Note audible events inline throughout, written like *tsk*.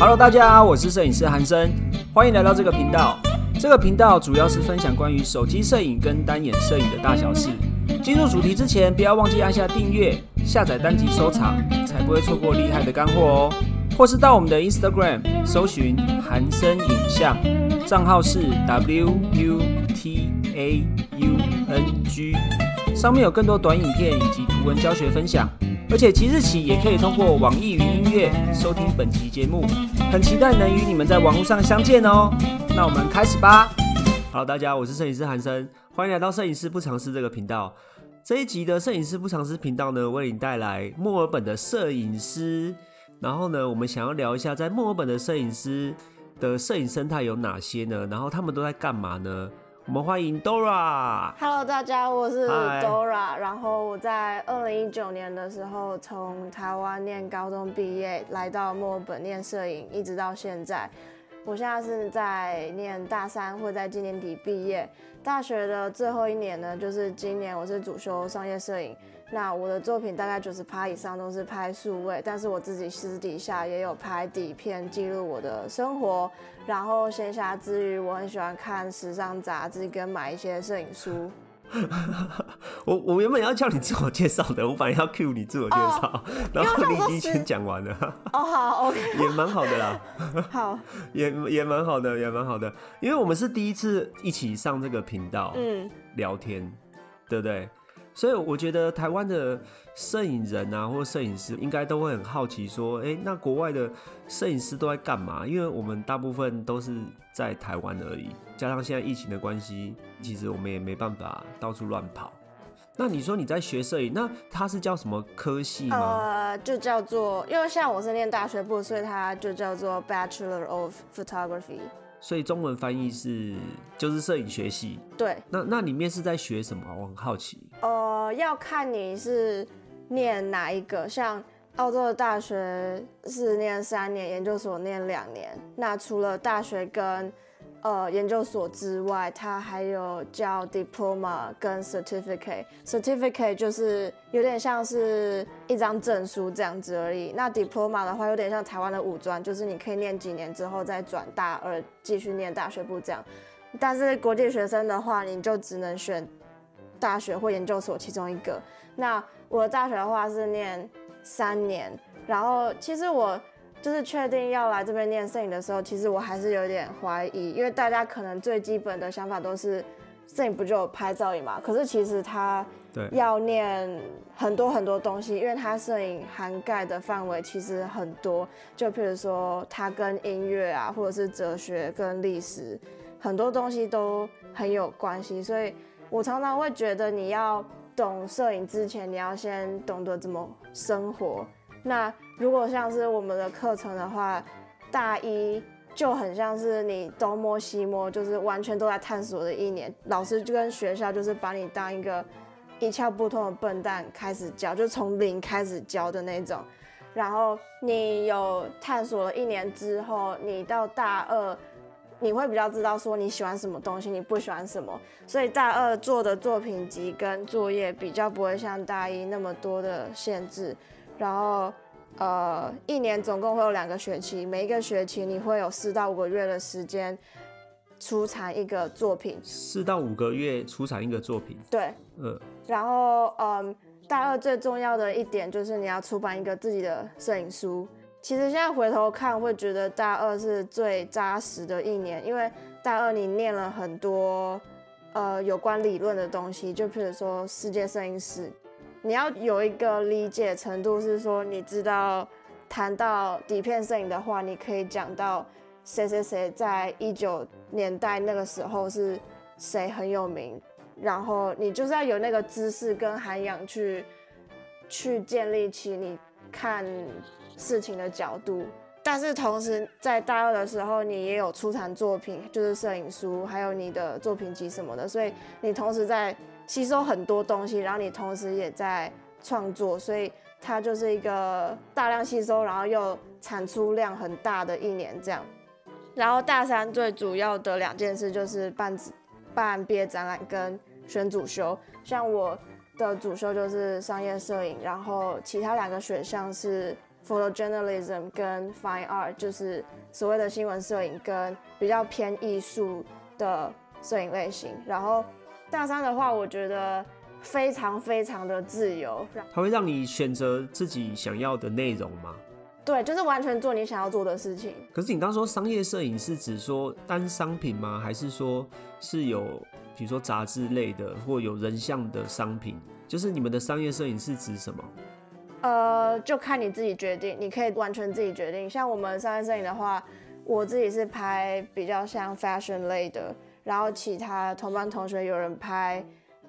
Hello，大家好，我是摄影师韩生，欢迎来到这个频道。这个频道主要是分享关于手机摄影跟单眼摄影的大小事。进入主题之前，不要忘记按下订阅、下载单集收藏，才不会错过厉害的干货哦。或是到我们的 Instagram 搜寻韩生影像，账号是 W U T A U N G，上面有更多短影片以及图文教学分享。而且即日起也可以通过网易云收听本期节目，很期待能与你们在网络上相见哦。那我们开始吧。Hello，大家，我是摄影师韩生，欢迎来到摄影师不尝试这个频道。这一集的摄影师不尝试频道呢，为你带来墨尔本的摄影师。然后呢，我们想要聊一下在墨尔本的摄影师的摄影生态有哪些呢？然后他们都在干嘛呢？我们欢迎 Dora。Hello，大家，我是 Dora。然后我在二零一九年的时候从台湾念高中毕业，来到墨尔本念摄影，一直到现在。我现在是在念大三，会在今年底毕业。大学的最后一年呢，就是今年，我是主修商业摄影。那我的作品大概九十趴以上都是拍数位，但是我自己私底下也有拍底片记录我的生活。然后闲暇之余，我很喜欢看时尚杂志跟买一些摄影书。*laughs* 我我原本要叫你自我介绍的，我本来要 cue 你自我介绍，然后你已经先讲完了。哦，好，OK，*laughs* 也蛮好的啦，*laughs* 好，也也蛮好的，也蛮好的，因为我们是第一次一起上这个频道嗯，聊天，对不对？所以我觉得台湾的摄影人啊，或摄影师应该都会很好奇，说，哎，那国外的摄影师都在干嘛？因为我们大部分都是在台湾而已，加上现在疫情的关系，其实我们也没办法到处乱跑。那你说你在学摄影，那它是叫什么科系吗？呃，就叫做，因为像我是念大学部，所以它就叫做 Bachelor of Photography。所以中文翻译是就是摄影学系。对，那那里面是在学什么？我很好奇。呃，要看你是念哪一个，像澳洲的大学是念三年，研究所念两年。那除了大学跟呃研究所之外，它还有叫 diploma 跟 certificate。certificate 就是有点像是一张证书这样子而已。那 diploma 的话，有点像台湾的五专，就是你可以念几年之后再转大二继续念大学部这样。但是国际学生的话，你就只能选大学或研究所其中一个。那我的大学的话是念三年，然后其实我就是确定要来这边念摄影的时候，其实我还是有点怀疑，因为大家可能最基本的想法都是摄影不就有拍照影嘛？可是其实它对，要念很多很多东西，因为它摄影涵盖的范围其实很多，就譬如说它跟音乐啊，或者是哲学跟历史很多东西都很有关系，所以我常常会觉得你要懂摄影之前，你要先懂得怎么生活。那如果像是我们的课程的话，大一就很像是你东摸西摸，就是完全都在探索的一年。老师就跟学校就是把你当一个一窍不通的笨蛋开始教，就从零开始教的那种。然后你有探索了一年之后，你到大二，你会比较知道说你喜欢什么东西，你不喜欢什么。所以大二做的作品集跟作业比较不会像大一那么多的限制。然后呃，一年总共会有两个学期，每一个学期你会有四到五个月的时间出产一个作品。四到五个月出产一个作品。对，呃，然后嗯，大二最重要的一点就是你要出版一个自己的摄影书。其实现在回头看，会觉得大二是最扎实的一年，因为大二你念了很多呃有关理论的东西，就譬如说世界摄影史，你要有一个理解程度，是说你知道谈到底片摄影的话，你可以讲到谁谁谁在一九年代那个时候是谁很有名，然后你就是要有那个知识跟涵养去去建立起你看事情的角度。但是同时在大二的时候，你也有出产作品，就是摄影书，还有你的作品集什么的，所以你同时在吸收很多东西，然后你同时也在创作，所以它就是一个大量吸收，然后又产出量很大的一年这样。然后大三最主要的两件事就是办办毕业展览跟选主修，像我的主修就是商业摄影，然后其他两个选项是 photojournalism 跟 fine art，就是所谓的新闻摄影跟比较偏艺术的摄影类型。然后大三的话，我觉得非常非常的自由，它会让你选择自己想要的内容吗？对，就是完全做你想要做的事情。可是你刚说商业摄影是指说单商品吗？还是说是有比如说杂志类的或有人像的商品？就是你们的商业摄影是指什么？呃，就看你自己决定，你可以完全自己决定。像我们商业摄影的话，我自己是拍比较像 fashion 类的，然后其他同班同学有人拍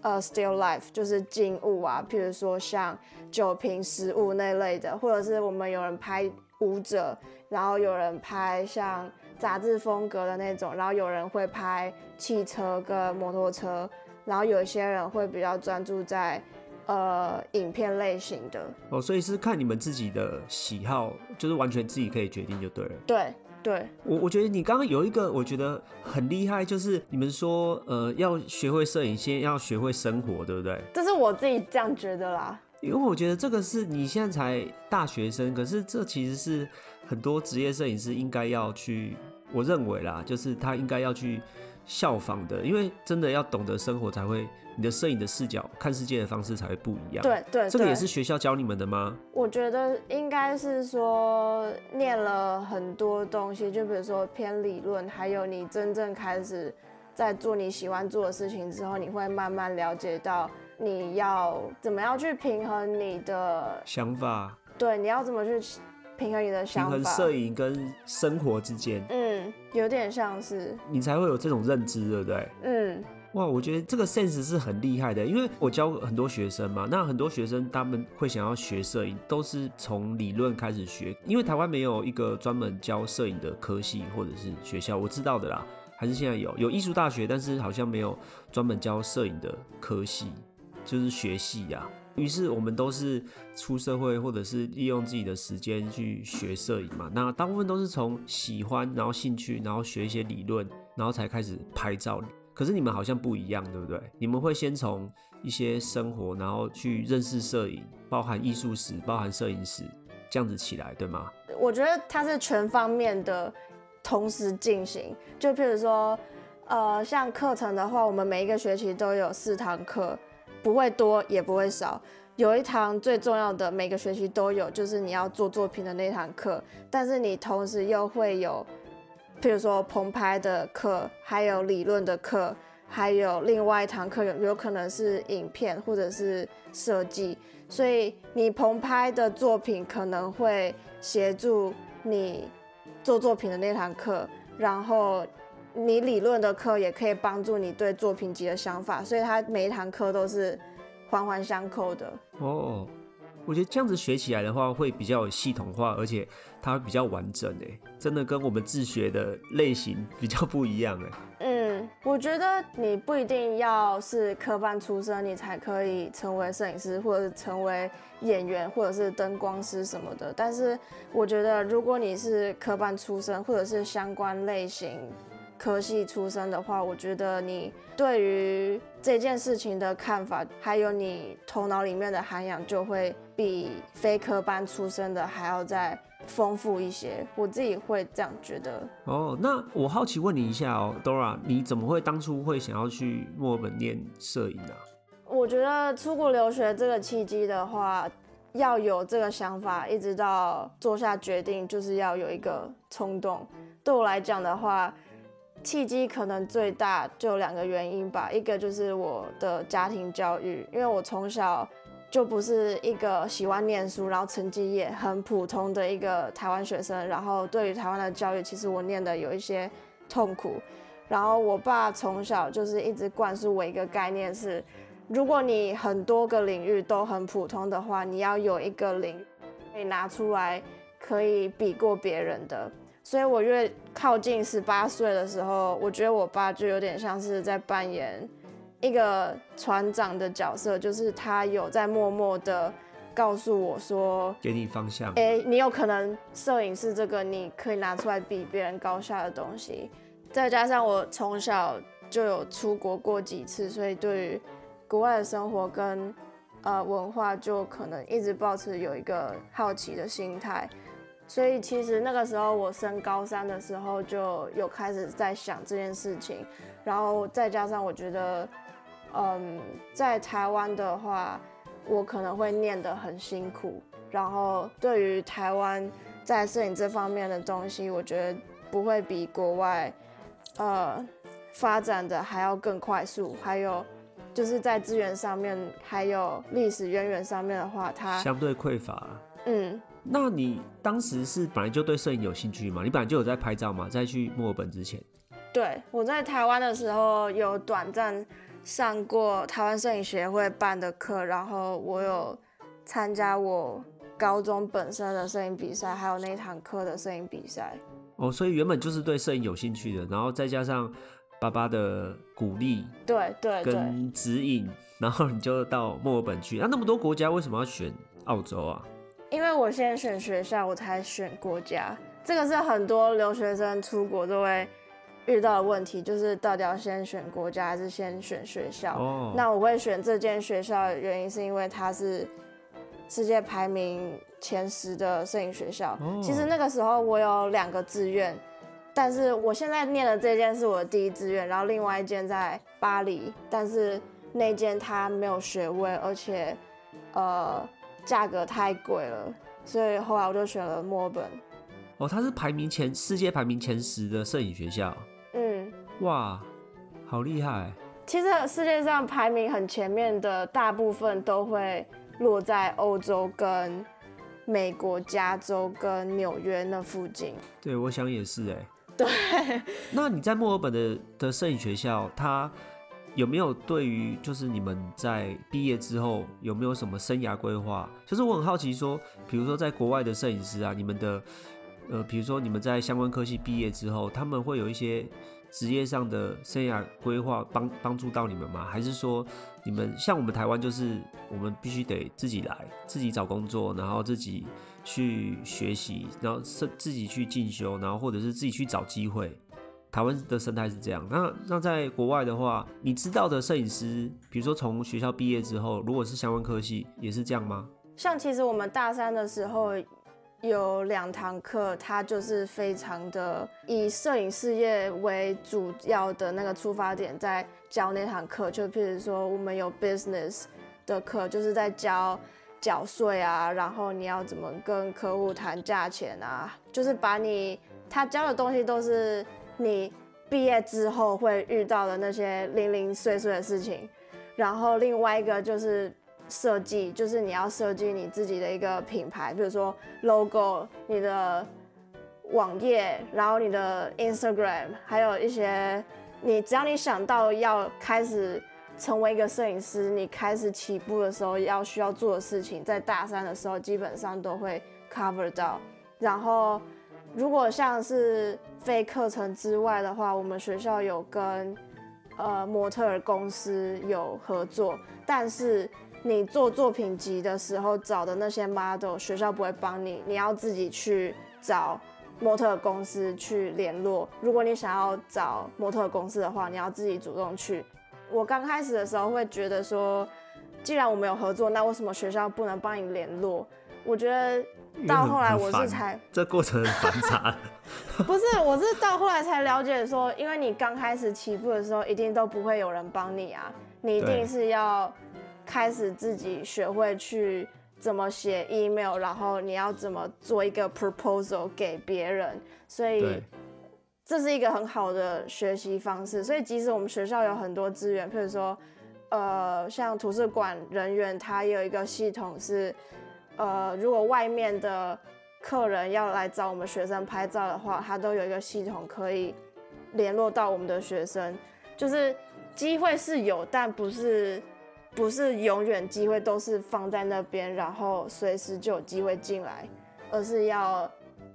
呃 still life，就是静物啊，譬如说像酒瓶、食物那类的，或者是我们有人拍舞者，然后有人拍像杂志风格的那种，然后有人会拍汽车跟摩托车，然后有些人会比较专注在。呃，影片类型的哦，所以是看你们自己的喜好，就是完全自己可以决定就对了。对对，我我觉得你刚刚有一个我觉得很厉害，就是你们说呃要学会摄影，先要学会生活，对不对？这是我自己这样觉得啦。因为我觉得这个是你现在才大学生，可是这其实是很多职业摄影师应该要去，我认为啦，就是他应该要去。效仿的，因为真的要懂得生活，才会你的摄影的视角看世界的方式才会不一样。对对，这个也是学校教你们的吗？我觉得应该是说念了很多东西，就比如说偏理论，还有你真正开始在做你喜欢做的事情之后，你会慢慢了解到你要怎么样去平衡你的想法。对，你要怎么去。平衡你的想法，平衡摄影跟生活之间，嗯，有点像是你才会有这种认知，对不对？嗯，哇，我觉得这个 sense 是很厉害的，因为我教很多学生嘛，那很多学生他们会想要学摄影，都是从理论开始学，因为台湾没有一个专门教摄影的科系或者是学校，我知道的啦，还是现在有有艺术大学，但是好像没有专门教摄影的科系，就是学系呀。于是我们都是出社会，或者是利用自己的时间去学摄影嘛。那大部分都是从喜欢，然后兴趣，然后学一些理论，然后才开始拍照。可是你们好像不一样，对不对？你们会先从一些生活，然后去认识摄影，包含艺术史，包含摄影史，这样子起来，对吗？我觉得它是全方面的同时进行。就譬如说，呃，像课程的话，我们每一个学期都有四堂课。不会多也不会少，有一堂最重要的，每个学期都有，就是你要做作品的那堂课。但是你同时又会有，譬如说棚拍的课，还有理论的课，还有另外一堂课有有可能是影片或者是设计。所以你棚拍的作品可能会协助你做作品的那堂课，然后。你理论的课也可以帮助你对作品集的想法，所以它每一堂课都是环环相扣的。哦，我觉得这样子学起来的话，会比较有系统化，而且它会比较完整诶，真的跟我们自学的类型比较不一样诶。嗯，我觉得你不一定要是科班出身，你才可以成为摄影师，或者成为演员，或者是灯光师什么的。但是我觉得，如果你是科班出身，或者是相关类型。科系出身的话，我觉得你对于这件事情的看法，还有你头脑里面的涵养，就会比非科班出身的还要再丰富一些。我自己会这样觉得。哦，那我好奇问你一下哦，Dora，你怎么会当初会想要去墨尔本念摄影呢？我觉得出国留学这个契机的话，要有这个想法，一直到做下决定，就是要有一个冲动。对我来讲的话。契机可能最大就两个原因吧，一个就是我的家庭教育，因为我从小就不是一个喜欢念书，然后成绩也很普通的一个台湾学生，然后对于台湾的教育，其实我念的有一些痛苦。然后我爸从小就是一直灌输我一个概念是，如果你很多个领域都很普通的话，你要有一个领可以拿出来可以比过别人的。所以我越靠近十八岁的时候，我觉得我爸就有点像是在扮演一个船长的角色，就是他有在默默的告诉我说，给你方向。哎，你有可能摄影是这个你可以拿出来比别人高下的东西。再加上我从小就有出国过几次，所以对于国外的生活跟呃文化，就可能一直保持有一个好奇的心态。所以其实那个时候我升高三的时候就有开始在想这件事情，然后再加上我觉得，嗯，在台湾的话，我可能会念得很辛苦，然后对于台湾在摄影这方面的东西，我觉得不会比国外，呃，发展的还要更快速，还有就是在资源上面，还有历史渊源上面的话，它相对匮乏。嗯。那你当时是本来就对摄影有兴趣吗？你本来就有在拍照吗？在去墨尔本之前？对，我在台湾的时候有短暂上过台湾摄影协会办的课，然后我有参加我高中本身的摄影比赛，还有那堂课的摄影比赛。哦，所以原本就是对摄影有兴趣的，然后再加上爸爸的鼓励，对对跟指引，然后你就到墨尔本去。那那么多国家，为什么要选澳洲啊？因为我先选学校，我才选国家。这个是很多留学生出国都会遇到的问题，就是到底要先选国家还是先选学校？哦。那我会选这间学校的原因是因为它是世界排名前十的摄影学校。哦。其实那个时候我有两个志愿，但是我现在念的这间是我的第一志愿，然后另外一间在巴黎，但是那间它没有学位，而且呃。价格太贵了，所以后来我就选了墨尔本。哦，它是排名前世界排名前十的摄影学校。嗯，哇，好厉害！其实世界上排名很前面的大部分都会落在欧洲跟美国加州跟纽约那附近。对，我想也是哎。对。那你在墨尔本的的摄影学校，它？有没有对于就是你们在毕业之后有没有什么生涯规划？就是我很好奇说，比如说在国外的摄影师啊，你们的呃，比如说你们在相关科系毕业之后，他们会有一些职业上的生涯规划帮帮助到你们吗？还是说你们像我们台湾，就是我们必须得自己来，自己找工作，然后自己去学习，然后是自己去进修，然后或者是自己去找机会。台湾的生态是这样，那那在国外的话，你知道的摄影师，比如说从学校毕业之后，如果是相关科系，也是这样吗？像其实我们大三的时候有两堂课，它就是非常的以摄影事业为主要的那个出发点，在教那堂课，就譬如说我们有 business 的课，就是在教缴税啊，然后你要怎么跟客户谈价钱啊，就是把你他教的东西都是。你毕业之后会遇到的那些零零碎碎的事情，然后另外一个就是设计，就是你要设计你自己的一个品牌，比如说 logo、你的网页，然后你的 Instagram，还有一些你只要你想到要开始成为一个摄影师，你开始起步的时候要需要做的事情，在大三的时候基本上都会 cover 到，然后。如果像是非课程之外的话，我们学校有跟呃模特儿公司有合作，但是你做作品集的时候找的那些 model，学校不会帮你，你要自己去找模特公司去联络。如果你想要找模特公司的话，你要自己主动去。我刚开始的时候会觉得说，既然我们有合作，那为什么学校不能帮你联络？我觉得。到后来我是才这过程很繁杂，*laughs* 不是，我是到后来才了解说，因为你刚开始起步的时候，一定都不会有人帮你啊，你一定是要开始自己学会去怎么写 email，然后你要怎么做一个 proposal 给别人，所以这是一个很好的学习方式。所以即使我们学校有很多资源，譬如说，呃，像图书馆人员，他有一个系统是。呃，如果外面的客人要来找我们学生拍照的话，他都有一个系统可以联络到我们的学生。就是机会是有，但不是不是永远机会都是放在那边，然后随时就有机会进来，而是要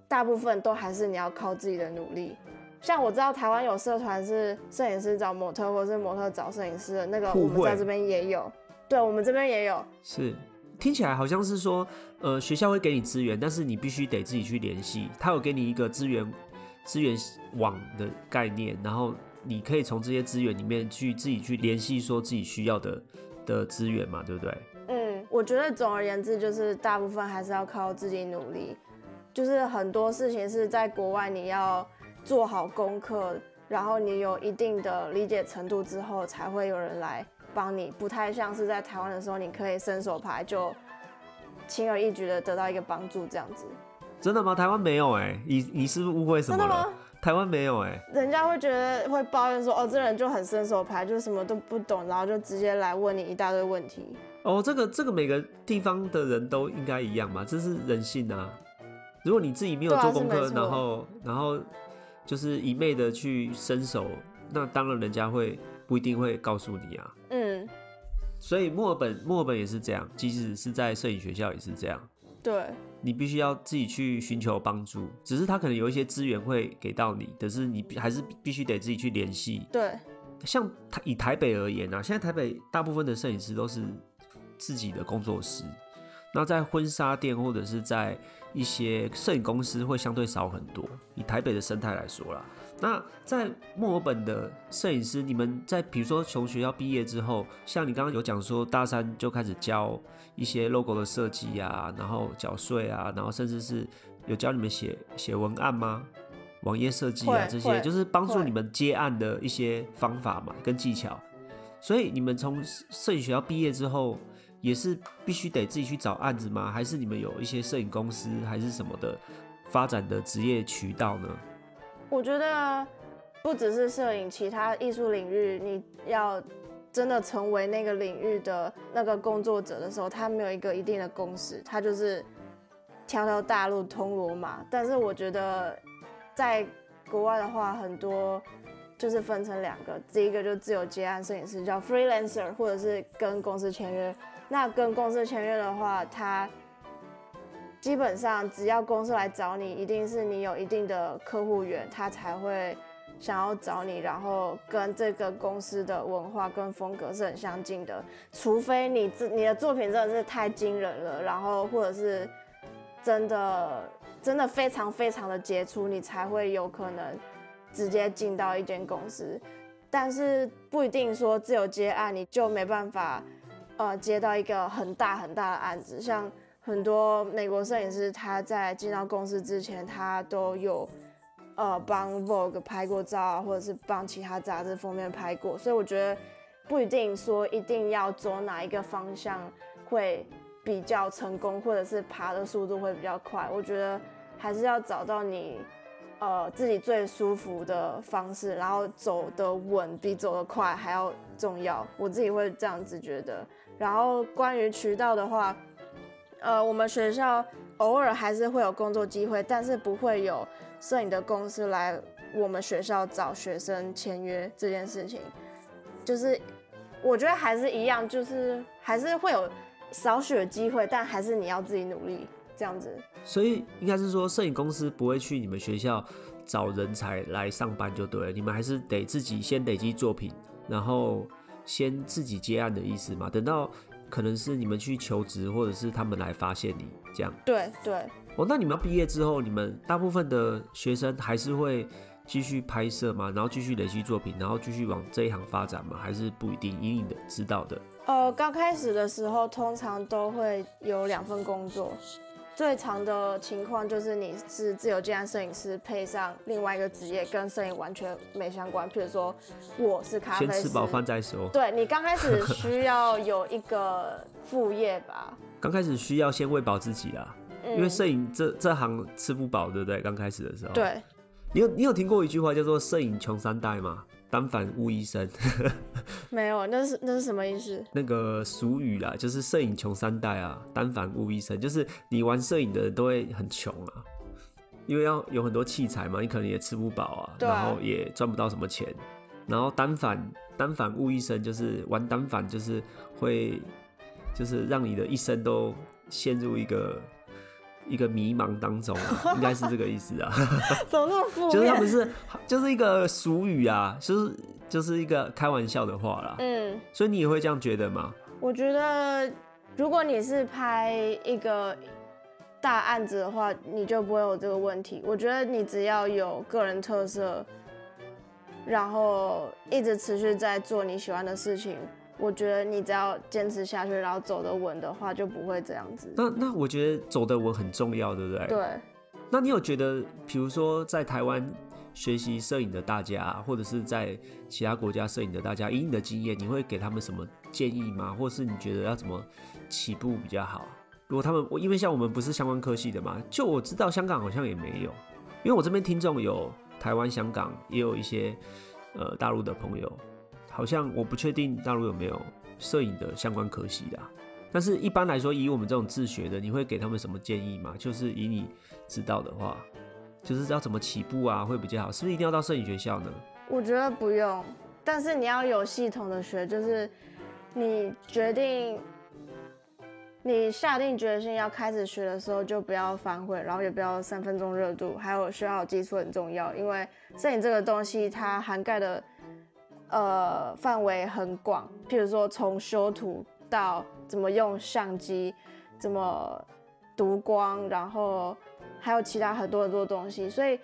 大部分都还是你要靠自己的努力。像我知道台湾有社团是摄影师找模特，或者是模特找摄影师的那个，我们在这边也有。对，我们这边也有。是。听起来好像是说，呃，学校会给你资源，但是你必须得自己去联系。他有给你一个资源资源网的概念，然后你可以从这些资源里面去自己去联系，说自己需要的的资源嘛，对不对？嗯，我觉得总而言之，就是大部分还是要靠自己努力。就是很多事情是在国外，你要做好功课，然后你有一定的理解程度之后，才会有人来帮你。不太像是在台湾的时候，你可以伸手牌就轻而易举的得到一个帮助这样子。真的吗？台湾没有哎，你你是不是误会什么了？真的吗？台湾没有哎，人家会觉得会抱怨说，哦，这人就很伸手牌，就什么都不懂，然后就直接来问你一大堆问题。哦，这个这个每个地方的人都应该一样嘛，这是人性啊。如果你自己没有做功课，然后然后就是一昧的去伸手，那当然人家会不一定会告诉你啊。嗯。所以墨尔本墨尔本也是这样，即使是在摄影学校也是这样。对。你必须要自己去寻求帮助，只是他可能有一些资源会给到你，可是你还是必须得自己去联系。对。像台以台北而言啊，现在台北大部分的摄影师都是自己的工作室。那在婚纱店或者是在一些摄影公司会相对少很多。以台北的生态来说啦，那在墨尔本的摄影师，你们在比如说从学校毕业之后，像你刚刚有讲说大三就开始教一些 logo 的设计啊，然后缴税啊，然后甚至是有教你们写写文案吗？网页设计啊这些，就是帮助你们接案的一些方法嘛跟技巧。所以你们从摄影学校毕业之后。也是必须得自己去找案子吗？还是你们有一些摄影公司还是什么的发展的职业渠道呢？我觉得不只是摄影，其他艺术领域，你要真的成为那个领域的那个工作者的时候，他没有一个一定的公式，他就是条条大路通罗马。但是我觉得在国外的话，很多就是分成两个，第一个就自由接案摄影师叫 freelancer，或者是跟公司签约。那跟公司签约的话，他基本上只要公司来找你，一定是你有一定的客户源，他才会想要找你，然后跟这个公司的文化跟风格是很相近的。除非你自你的作品真的是太惊人了，然后或者是真的真的非常非常的杰出，你才会有可能直接进到一间公司。但是不一定说自由接案你就没办法。呃，接到一个很大很大的案子，像很多美国摄影师，他在进到公司之前，他都有呃帮 Vogue 拍过照啊，或者是帮其他杂志封面拍过，所以我觉得不一定说一定要走哪一个方向会比较成功，或者是爬的速度会比较快。我觉得还是要找到你呃自己最舒服的方式，然后走得稳比走得快还要重要。我自己会这样子觉得。然后关于渠道的话，呃，我们学校偶尔还是会有工作机会，但是不会有摄影的公司来我们学校找学生签约这件事情。就是我觉得还是一样，就是还是会有少许的机会，但还是你要自己努力这样子。所以应该是说，摄影公司不会去你们学校找人才来上班就对了，你们还是得自己先累积作品，然后。先自己接案的意思嘛？等到可能是你们去求职，或者是他们来发现你这样。对对。哦，那你们要毕业之后，你们大部分的学生还是会继续拍摄吗？然后继续累积作品，然后继续往这一行发展吗？还是不一定？隐隐的知道的。呃，刚开始的时候，通常都会有两份工作。最常的情况就是你是自由接案摄影师，配上另外一个职业跟摄影完全没相关，譬如说我是咖啡师。先吃饱饭再说。对你刚开始 *laughs* 需要有一个副业吧？刚开始需要先喂饱自己啊，因为摄影这这行吃不饱，对不对？刚开始的时候。对。你有你有听过一句话叫做“摄影穷三代”吗？单反误一生，*laughs* 没有，那是那是什么意思？那个俗语啦，就是摄影穷三代啊，单反误一生，就是你玩摄影的人都会很穷啊，因为要有很多器材嘛，你可能也吃不饱啊，然后也赚不到什么钱，然后单反单反误一生，就是玩单反就是会，就是让你的一生都陷入一个。一个迷茫当中，*laughs* 应该是这个意思啊。*laughs* 怎么那么负就是他们是，就是一个俗语啊，就是就是一个开玩笑的话啦。嗯，所以你也会这样觉得吗？我觉得，如果你是拍一个大案子的话，你就不会有这个问题。我觉得你只要有个人特色，然后一直持续在做你喜欢的事情，我觉得你只要坚持下去，然后走得稳的话，就不会这样子。那那我觉得走得稳很重要，对不对？对。那你有觉得，比如说在台湾学习摄影的大家，或者是在其他国家摄影的大家，以你的经验，你会给他们什么建议吗？或是你觉得要怎么起步比较好？如果他们，我因为像我们不是相关科系的嘛，就我知道香港好像也没有，因为我这边听众有台湾、香港，也有一些呃大陆的朋友，好像我不确定大陆有没有摄影的相关科系的。但是一般来说，以我们这种自学的，你会给他们什么建议吗？就是以你知道的话，就是要怎么起步啊，会比较好？是不是一定要到摄影学校呢？我觉得不用，但是你要有系统的学，就是你决定，你下定决心要开始学的时候，就不要反悔，然后也不要三分钟热度，还有学好基础很重要，因为摄影这个东西它涵盖的呃范围很广，譬如说从修图到怎么用相机，怎么读光，然后还有其他很多很多东西，所以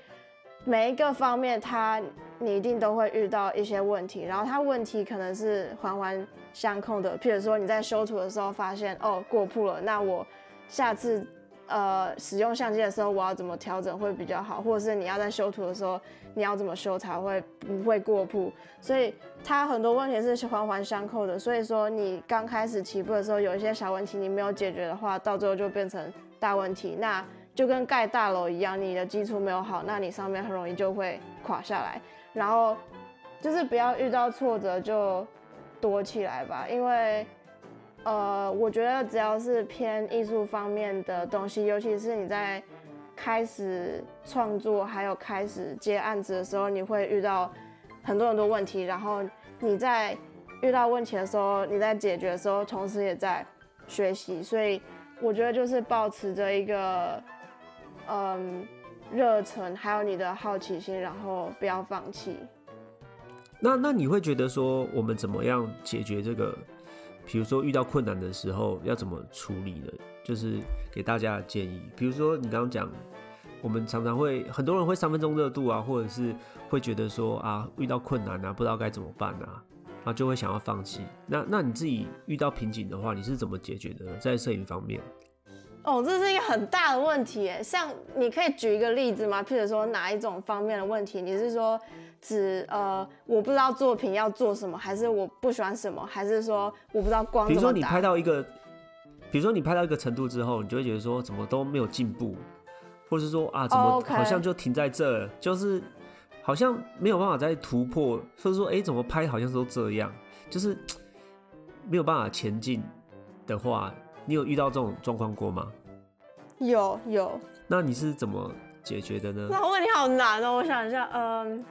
每一个方面，它你一定都会遇到一些问题，然后它问题可能是环环相扣的。譬如说你在修图的时候发现哦过曝了，那我下次呃使用相机的时候我要怎么调整会比较好，或者是你要在修图的时候你要怎么修才会不会过曝，所以。它很多问题是环环相扣的，所以说你刚开始起步的时候有一些小问题你没有解决的话，到最后就变成大问题。那就跟盖大楼一样，你的基础没有好，那你上面很容易就会垮下来。然后就是不要遇到挫折就躲起来吧，因为呃，我觉得只要是偏艺术方面的东西，尤其是你在开始创作还有开始接案子的时候，你会遇到。很多很多问题，然后你在遇到问题的时候，你在解决的时候，同时也在学习，所以我觉得就是保持着一个嗯热忱，还有你的好奇心，然后不要放弃。那那你会觉得说，我们怎么样解决这个？比如说遇到困难的时候要怎么处理呢？就是给大家的建议。比如说你刚刚讲。我们常常会很多人会三分钟热度啊，或者是会觉得说啊遇到困难啊不知道该怎么办啊，然后就会想要放弃。那那你自己遇到瓶颈的话，你是怎么解决的？在摄影方面？哦，这是一个很大的问题诶。像你可以举一个例子吗？譬如说哪一种方面的问题？你是说指呃我不知道作品要做什么，还是我不喜欢什么，还是说我不知道光？比如说你拍到一个，比如说你拍到一个程度之后，你就会觉得说怎么都没有进步。或者是说啊，怎么好像就停在这，就是好像没有办法再突破，或者说哎，怎么拍好像都这样，就是 *tsk* 没有办法前进的话，你有遇到这种状况过吗？有有。那你是怎么解决的呢？那问题好难哦，我想一下，嗯，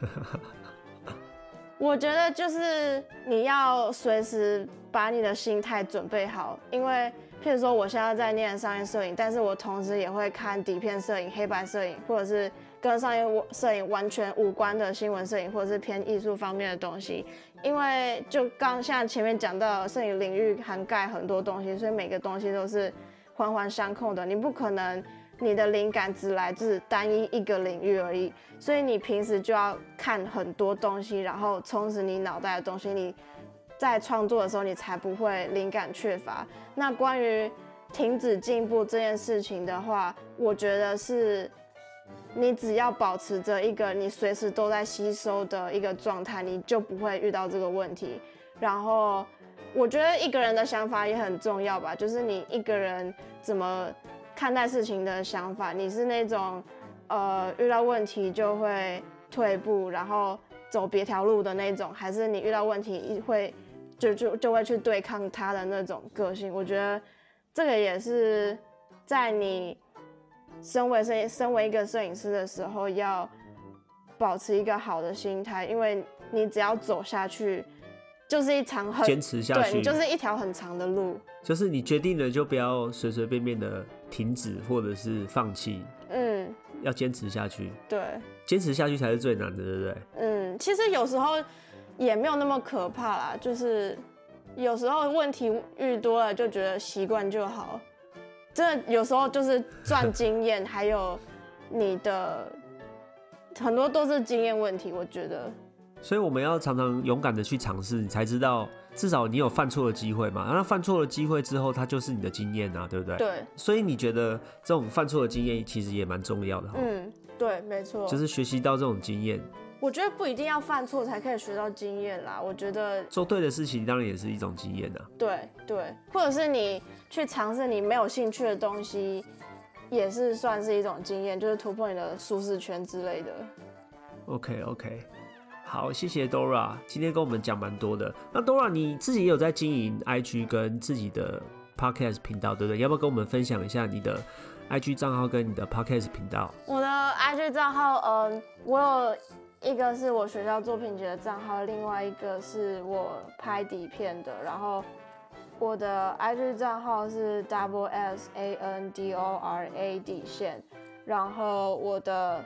*laughs* 我觉得就是你要随时把你的心态准备好，因为。譬如说，我现在在念商业摄影，但是我同时也会看底片摄影、黑白摄影，或者是跟商业摄影完全无关的新闻摄影，或者是偏艺术方面的东西。因为就刚像前面讲到，摄影领域涵盖很多东西，所以每个东西都是环环相扣的。你不可能你的灵感只来自单一一个领域而已，所以你平时就要看很多东西，然后充实你脑袋的东西。你。在创作的时候，你才不会灵感缺乏。那关于停止进步这件事情的话，我觉得是，你只要保持着一个你随时都在吸收的一个状态，你就不会遇到这个问题。然后，我觉得一个人的想法也很重要吧，就是你一个人怎么看待事情的想法。你是那种，呃，遇到问题就会退步，然后走别条路的那种，还是你遇到问题会？就就就会去对抗他的那种个性，我觉得这个也是在你身为摄身为一个摄影师的时候，要保持一个好的心态，因为你只要走下去，就是一场很坚持下去，对就是一条很长的路。就是你决定了，就不要随随便便的停止或者是放弃，嗯，要坚持下去。对，坚持下去才是最难的，对不对？嗯，其实有时候。也没有那么可怕啦，就是有时候问题遇多了，就觉得习惯就好。真的有时候就是赚 *laughs* 经验，还有你的很多都是经验问题，我觉得。所以我们要常常勇敢的去尝试，你才知道至少你有犯错的机会嘛。那犯错的机会之后，它就是你的经验啊，对不对？对，所以你觉得这种犯错的经验其实也蛮重要的哈，嗯，对，没错。就是学习到这种经验。我觉得不一定要犯错才可以学到经验啦。我觉得做对的事情当然也是一种经验啊。对对，或者是你去尝试你没有兴趣的东西，也是算是一种经验，就是突破你的舒适圈之类的。OK OK，好，谢谢 Dora，今天跟我们讲蛮多的。那 Dora 你自己也有在经营 IG 跟自己的 Podcast 频道，对不对？要不要跟我们分享一下你的 IG 账号跟你的 Podcast 频道？我的 IG 账号，嗯，我有一个是我学校作品集的账号，另外一个是我拍底片的。然后我的 IG 账号是 double S A N D O R A 底线，然后我的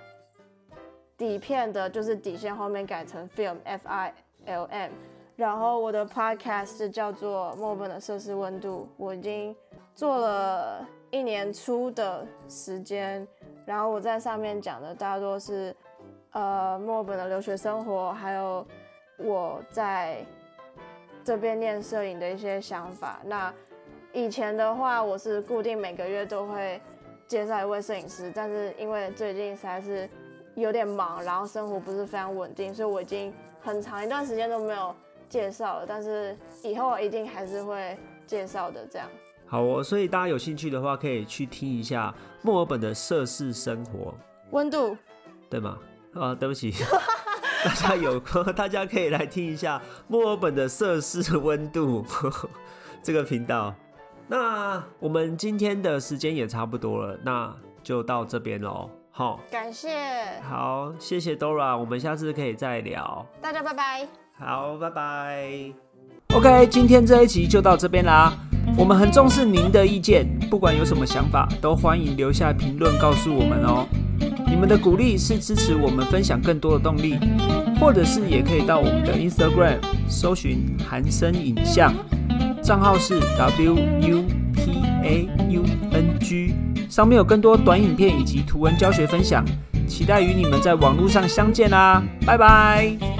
底片的就是底线后面改成 film F I L M，然后我的 podcast 叫做墨本的摄氏温度，我已经做了一年初的时间，然后我在上面讲的大多是呃墨本的留学生活，还有我在这边念摄影的一些想法。那以前的话，我是固定每个月都会介绍一位摄影师，但是因为最近实在是有点忙，然后生活不是非常稳定，所以我已经很长一段时间都没有介绍了。但是以后一定还是会介绍的，这样。好哦，所以大家有兴趣的话，可以去听一下墨尔本的摄氏生活，温度，对吗？啊，对不起，*laughs* 大家有空，大家可以来听一下墨尔本的摄氏温度 *laughs* 这个频道。那我们今天的时间也差不多了，那就到这边喽。好，感谢好，谢谢 Dora，我们下次可以再聊。大家，拜拜。好，拜拜。OK，今天这一集就到这边啦。我们很重视您的意见，不管有什么想法，都欢迎留下评论告诉我们哦。你们的鼓励是支持我们分享更多的动力，或者是也可以到我们的 Instagram 搜寻韩生影像，账号是 W U P A U 上面有更多短影片以及图文教学分享，期待与你们在网络上相见啦，拜拜。